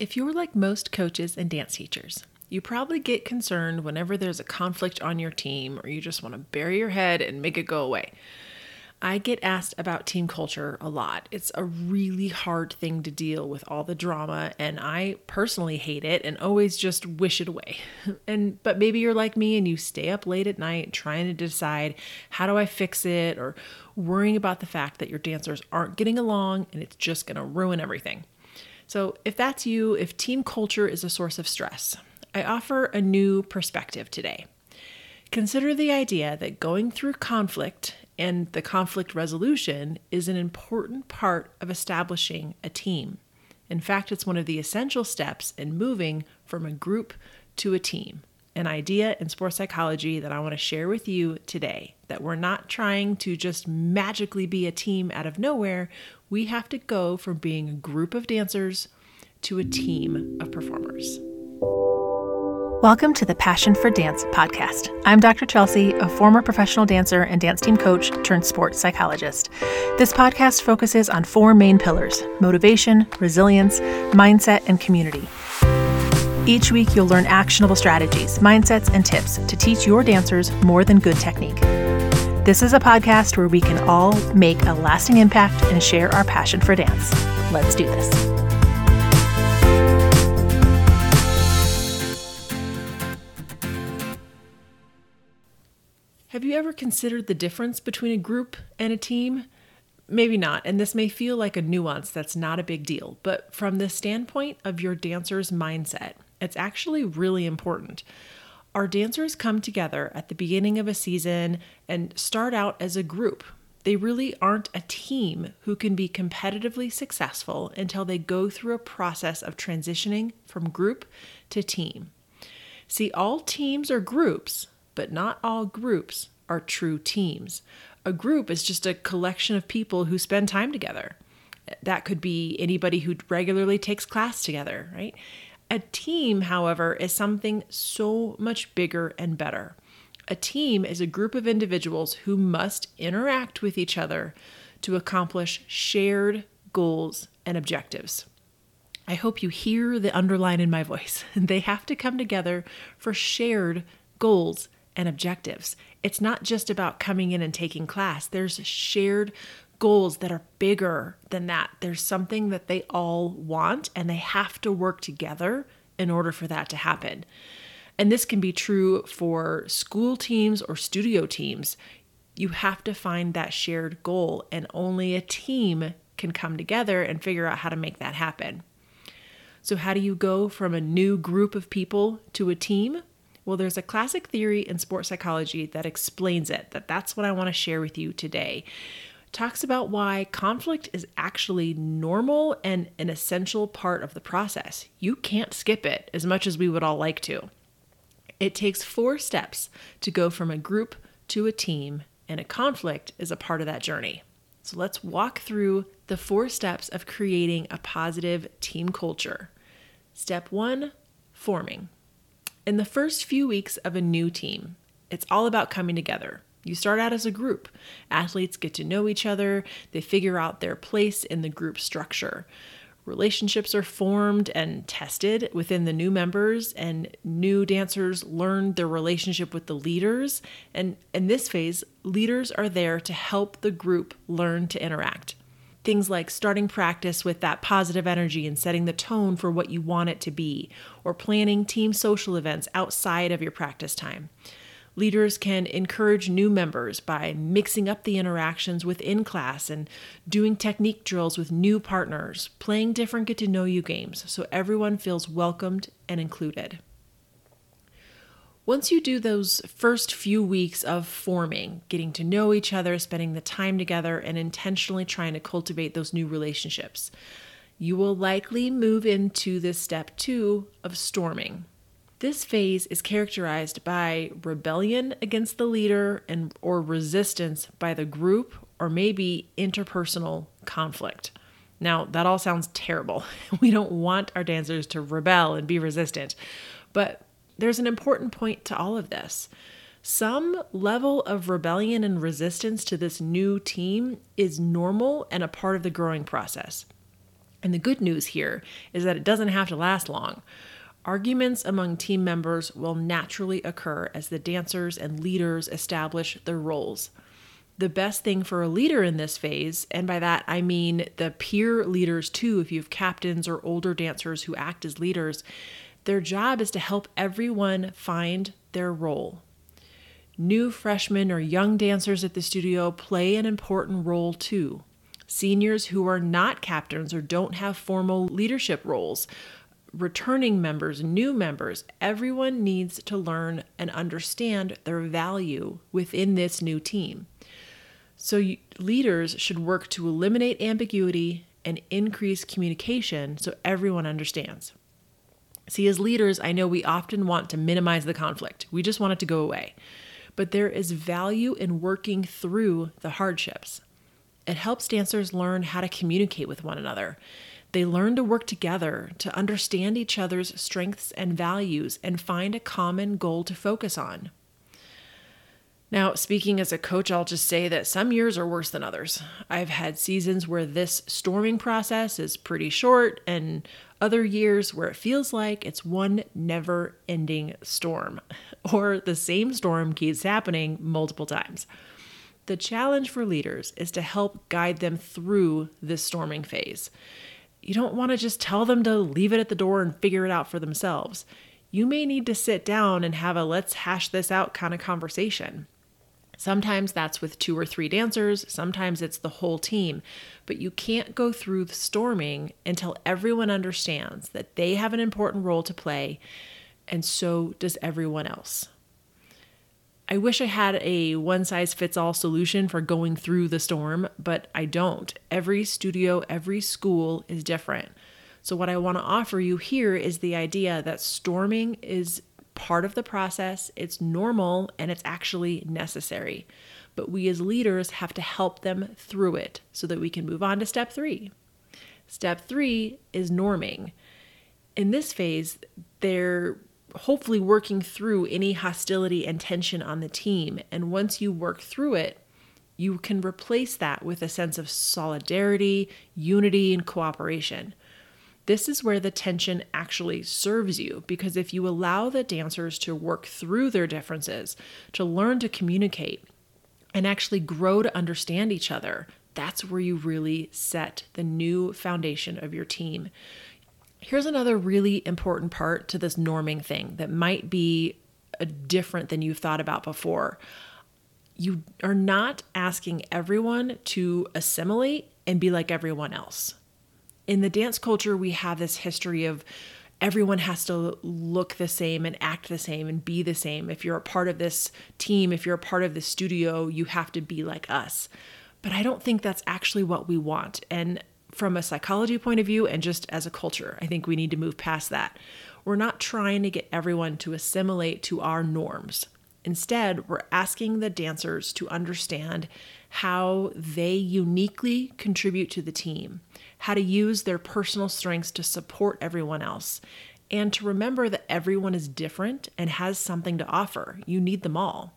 If you're like most coaches and dance teachers, you probably get concerned whenever there's a conflict on your team or you just want to bury your head and make it go away. I get asked about team culture a lot. It's a really hard thing to deal with all the drama and I personally hate it and always just wish it away. And but maybe you're like me and you stay up late at night trying to decide how do I fix it or worrying about the fact that your dancers aren't getting along and it's just going to ruin everything. So, if that's you, if team culture is a source of stress, I offer a new perspective today. Consider the idea that going through conflict and the conflict resolution is an important part of establishing a team. In fact, it's one of the essential steps in moving from a group to a team. An idea in sports psychology that I want to share with you today that we're not trying to just magically be a team out of nowhere. We have to go from being a group of dancers to a team of performers. Welcome to the Passion for Dance podcast. I'm Dr. Chelsea, a former professional dancer and dance team coach turned sports psychologist. This podcast focuses on four main pillars motivation, resilience, mindset, and community. Each week, you'll learn actionable strategies, mindsets, and tips to teach your dancers more than good technique. This is a podcast where we can all make a lasting impact and share our passion for dance. Let's do this. Have you ever considered the difference between a group and a team? Maybe not, and this may feel like a nuance that's not a big deal, but from the standpoint of your dancer's mindset, it's actually really important. Our dancers come together at the beginning of a season and start out as a group. They really aren't a team who can be competitively successful until they go through a process of transitioning from group to team. See, all teams are groups, but not all groups are true teams. A group is just a collection of people who spend time together. That could be anybody who regularly takes class together, right? A team, however, is something so much bigger and better. A team is a group of individuals who must interact with each other to accomplish shared goals and objectives. I hope you hear the underline in my voice. they have to come together for shared goals and objectives. It's not just about coming in and taking class, there's shared goals that are bigger than that. There's something that they all want, and they have to work together in order for that to happen. And this can be true for school teams or studio teams. You have to find that shared goal, and only a team can come together and figure out how to make that happen. So, how do you go from a new group of people to a team? Well, there's a classic theory in sports psychology that explains it, that that's what I want to share with you today talks about why conflict is actually normal and an essential part of the process. You can't skip it as much as we would all like to. It takes four steps to go from a group to a team, and a conflict is a part of that journey. So let's walk through the four steps of creating a positive team culture. Step one forming. In the first few weeks of a new team, it's all about coming together. You start out as a group. Athletes get to know each other, they figure out their place in the group structure. Relationships are formed and tested within the new members, and new dancers learn their relationship with the leaders. And in this phase, leaders are there to help the group learn to interact. Things like starting practice with that positive energy and setting the tone for what you want it to be, or planning team social events outside of your practice time. Leaders can encourage new members by mixing up the interactions within class and doing technique drills with new partners, playing different get to know you games so everyone feels welcomed and included. Once you do those first few weeks of forming, getting to know each other, spending the time together, and intentionally trying to cultivate those new relationships, you will likely move into this step two of storming. This phase is characterized by rebellion against the leader and or resistance by the group or maybe interpersonal conflict. Now, that all sounds terrible. We don't want our dancers to rebel and be resistant. But there's an important point to all of this. Some level of rebellion and resistance to this new team is normal and a part of the growing process. And the good news here is that it doesn't have to last long. Arguments among team members will naturally occur as the dancers and leaders establish their roles. The best thing for a leader in this phase, and by that I mean the peer leaders too, if you have captains or older dancers who act as leaders, their job is to help everyone find their role. New freshmen or young dancers at the studio play an important role too. Seniors who are not captains or don't have formal leadership roles, returning members, new members, everyone needs to learn and understand their value within this new team. So, you, leaders should work to eliminate ambiguity and increase communication so everyone understands. See, as leaders, I know we often want to minimize the conflict, we just want it to go away. But there is value in working through the hardships. It helps dancers learn how to communicate with one another. They learn to work together, to understand each other's strengths and values, and find a common goal to focus on. Now, speaking as a coach, I'll just say that some years are worse than others. I've had seasons where this storming process is pretty short, and other years where it feels like it's one never ending storm, or the same storm keeps happening multiple times. The challenge for leaders is to help guide them through this storming phase. You don't want to just tell them to leave it at the door and figure it out for themselves. You may need to sit down and have a let's hash this out kind of conversation. Sometimes that's with two or three dancers, sometimes it's the whole team. But you can't go through the storming until everyone understands that they have an important role to play, and so does everyone else. I wish I had a one size fits all solution for going through the storm, but I don't. Every studio, every school is different. So, what I want to offer you here is the idea that storming is part of the process, it's normal, and it's actually necessary. But we as leaders have to help them through it so that we can move on to step three. Step three is norming. In this phase, they're hopefully working through any hostility and tension on the team. And once you work through it, you can replace that with a sense of solidarity, unity, and cooperation. This is where the tension actually serves you because if you allow the dancers to work through their differences, to learn to communicate, and actually grow to understand each other, that's where you really set the new foundation of your team. Here's another really important part to this norming thing that might be uh, different than you've thought about before. You are not asking everyone to assimilate and be like everyone else in the dance culture, we have this history of everyone has to look the same and act the same and be the same. If you're a part of this team, if you're a part of the studio, you have to be like us. But I don't think that's actually what we want. And from a psychology point of view and just as a culture, I think we need to move past that. We're not trying to get everyone to assimilate to our norms. Instead, we're asking the dancers to understand how they uniquely contribute to the team, how to use their personal strengths to support everyone else, and to remember that everyone is different and has something to offer. You need them all.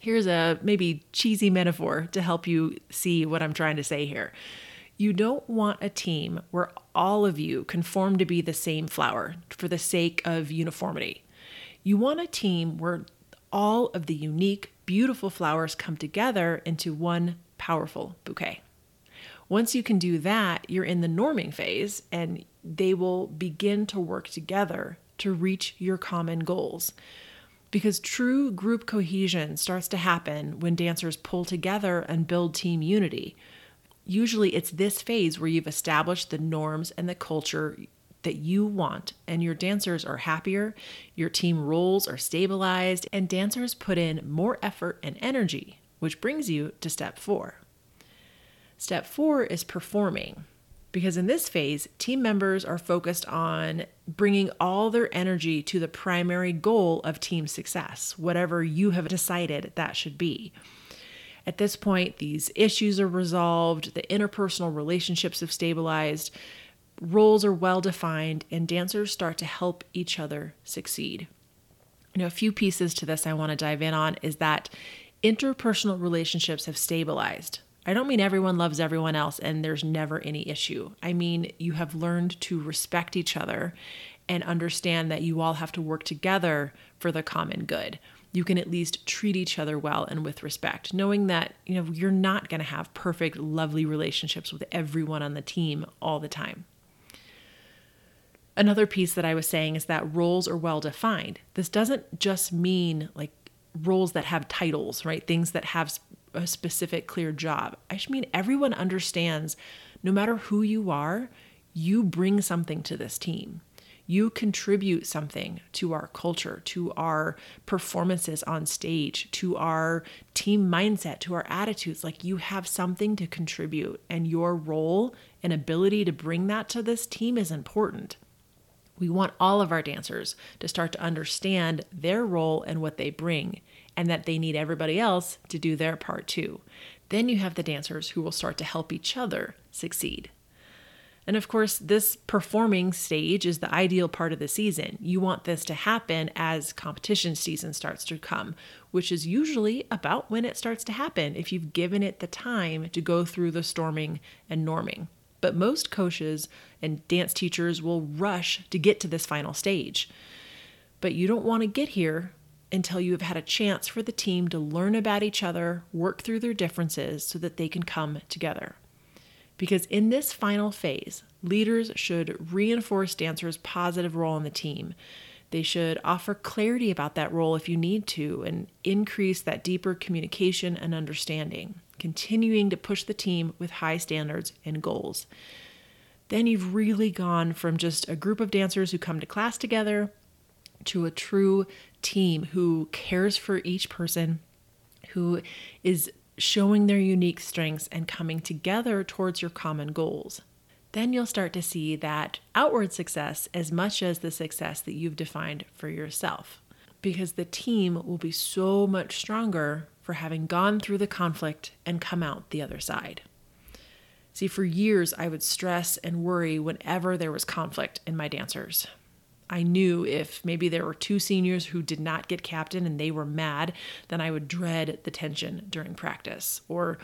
Here's a maybe cheesy metaphor to help you see what I'm trying to say here. You don't want a team where all of you conform to be the same flower for the sake of uniformity. You want a team where all of the unique, beautiful flowers come together into one powerful bouquet. Once you can do that, you're in the norming phase and they will begin to work together to reach your common goals. Because true group cohesion starts to happen when dancers pull together and build team unity. Usually, it's this phase where you've established the norms and the culture that you want, and your dancers are happier, your team roles are stabilized, and dancers put in more effort and energy, which brings you to step four. Step four is performing, because in this phase, team members are focused on bringing all their energy to the primary goal of team success, whatever you have decided that should be. At this point, these issues are resolved, the interpersonal relationships have stabilized, roles are well defined, and dancers start to help each other succeed. You know, a few pieces to this I want to dive in on is that interpersonal relationships have stabilized. I don't mean everyone loves everyone else and there's never any issue. I mean, you have learned to respect each other and understand that you all have to work together for the common good. You can at least treat each other well and with respect, knowing that, you know, you're not going to have perfect lovely relationships with everyone on the team all the time. Another piece that I was saying is that roles are well defined. This doesn't just mean like roles that have titles, right? Things that have a specific clear job. I mean everyone understands no matter who you are, you bring something to this team. You contribute something to our culture, to our performances on stage, to our team mindset, to our attitudes. Like you have something to contribute, and your role and ability to bring that to this team is important. We want all of our dancers to start to understand their role and what they bring, and that they need everybody else to do their part too. Then you have the dancers who will start to help each other succeed. And of course, this performing stage is the ideal part of the season. You want this to happen as competition season starts to come, which is usually about when it starts to happen if you've given it the time to go through the storming and norming. But most coaches and dance teachers will rush to get to this final stage. But you don't want to get here until you have had a chance for the team to learn about each other, work through their differences so that they can come together. Because in this final phase, leaders should reinforce dancers' positive role in the team. They should offer clarity about that role if you need to and increase that deeper communication and understanding, continuing to push the team with high standards and goals. Then you've really gone from just a group of dancers who come to class together to a true team who cares for each person, who is showing their unique strengths and coming together towards your common goals. Then you'll start to see that outward success as much as the success that you've defined for yourself. Because the team will be so much stronger for having gone through the conflict and come out the other side. See, for years I would stress and worry whenever there was conflict in my dancers. I knew if maybe there were two seniors who did not get captain and they were mad, then I would dread the tension during practice. Or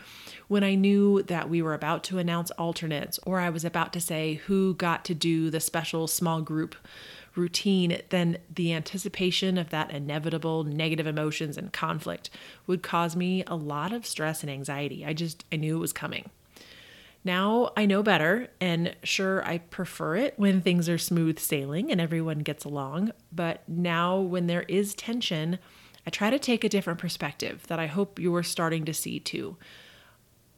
when I knew that we were about to announce alternates, or I was about to say who got to do the special small group routine, then the anticipation of that inevitable negative emotions and conflict would cause me a lot of stress and anxiety. I just, I knew it was coming. Now I know better, and sure, I prefer it when things are smooth sailing and everyone gets along. But now, when there is tension, I try to take a different perspective that I hope you're starting to see too.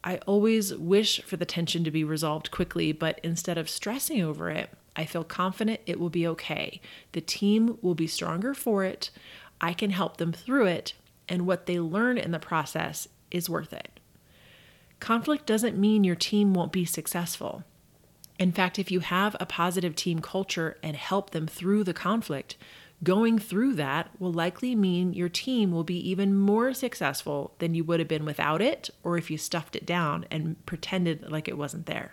I always wish for the tension to be resolved quickly, but instead of stressing over it, I feel confident it will be okay. The team will be stronger for it. I can help them through it, and what they learn in the process is worth it. Conflict doesn't mean your team won't be successful. In fact, if you have a positive team culture and help them through the conflict, going through that will likely mean your team will be even more successful than you would have been without it or if you stuffed it down and pretended like it wasn't there.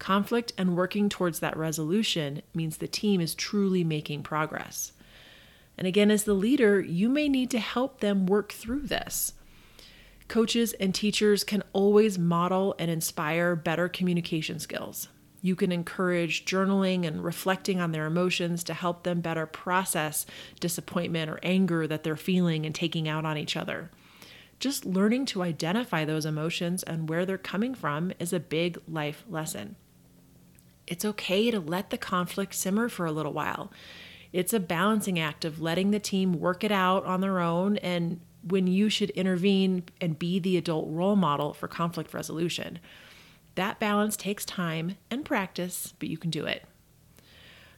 Conflict and working towards that resolution means the team is truly making progress. And again, as the leader, you may need to help them work through this. Coaches and teachers can always model and inspire better communication skills. You can encourage journaling and reflecting on their emotions to help them better process disappointment or anger that they're feeling and taking out on each other. Just learning to identify those emotions and where they're coming from is a big life lesson. It's okay to let the conflict simmer for a little while. It's a balancing act of letting the team work it out on their own and when you should intervene and be the adult role model for conflict resolution. That balance takes time and practice, but you can do it.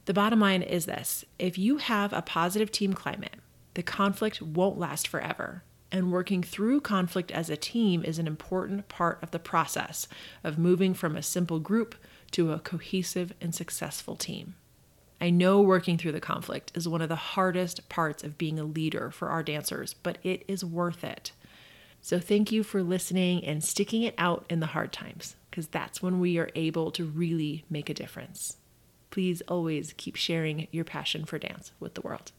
The bottom line is this if you have a positive team climate, the conflict won't last forever. And working through conflict as a team is an important part of the process of moving from a simple group to a cohesive and successful team. I know working through the conflict is one of the hardest parts of being a leader for our dancers, but it is worth it. So, thank you for listening and sticking it out in the hard times, because that's when we are able to really make a difference. Please always keep sharing your passion for dance with the world.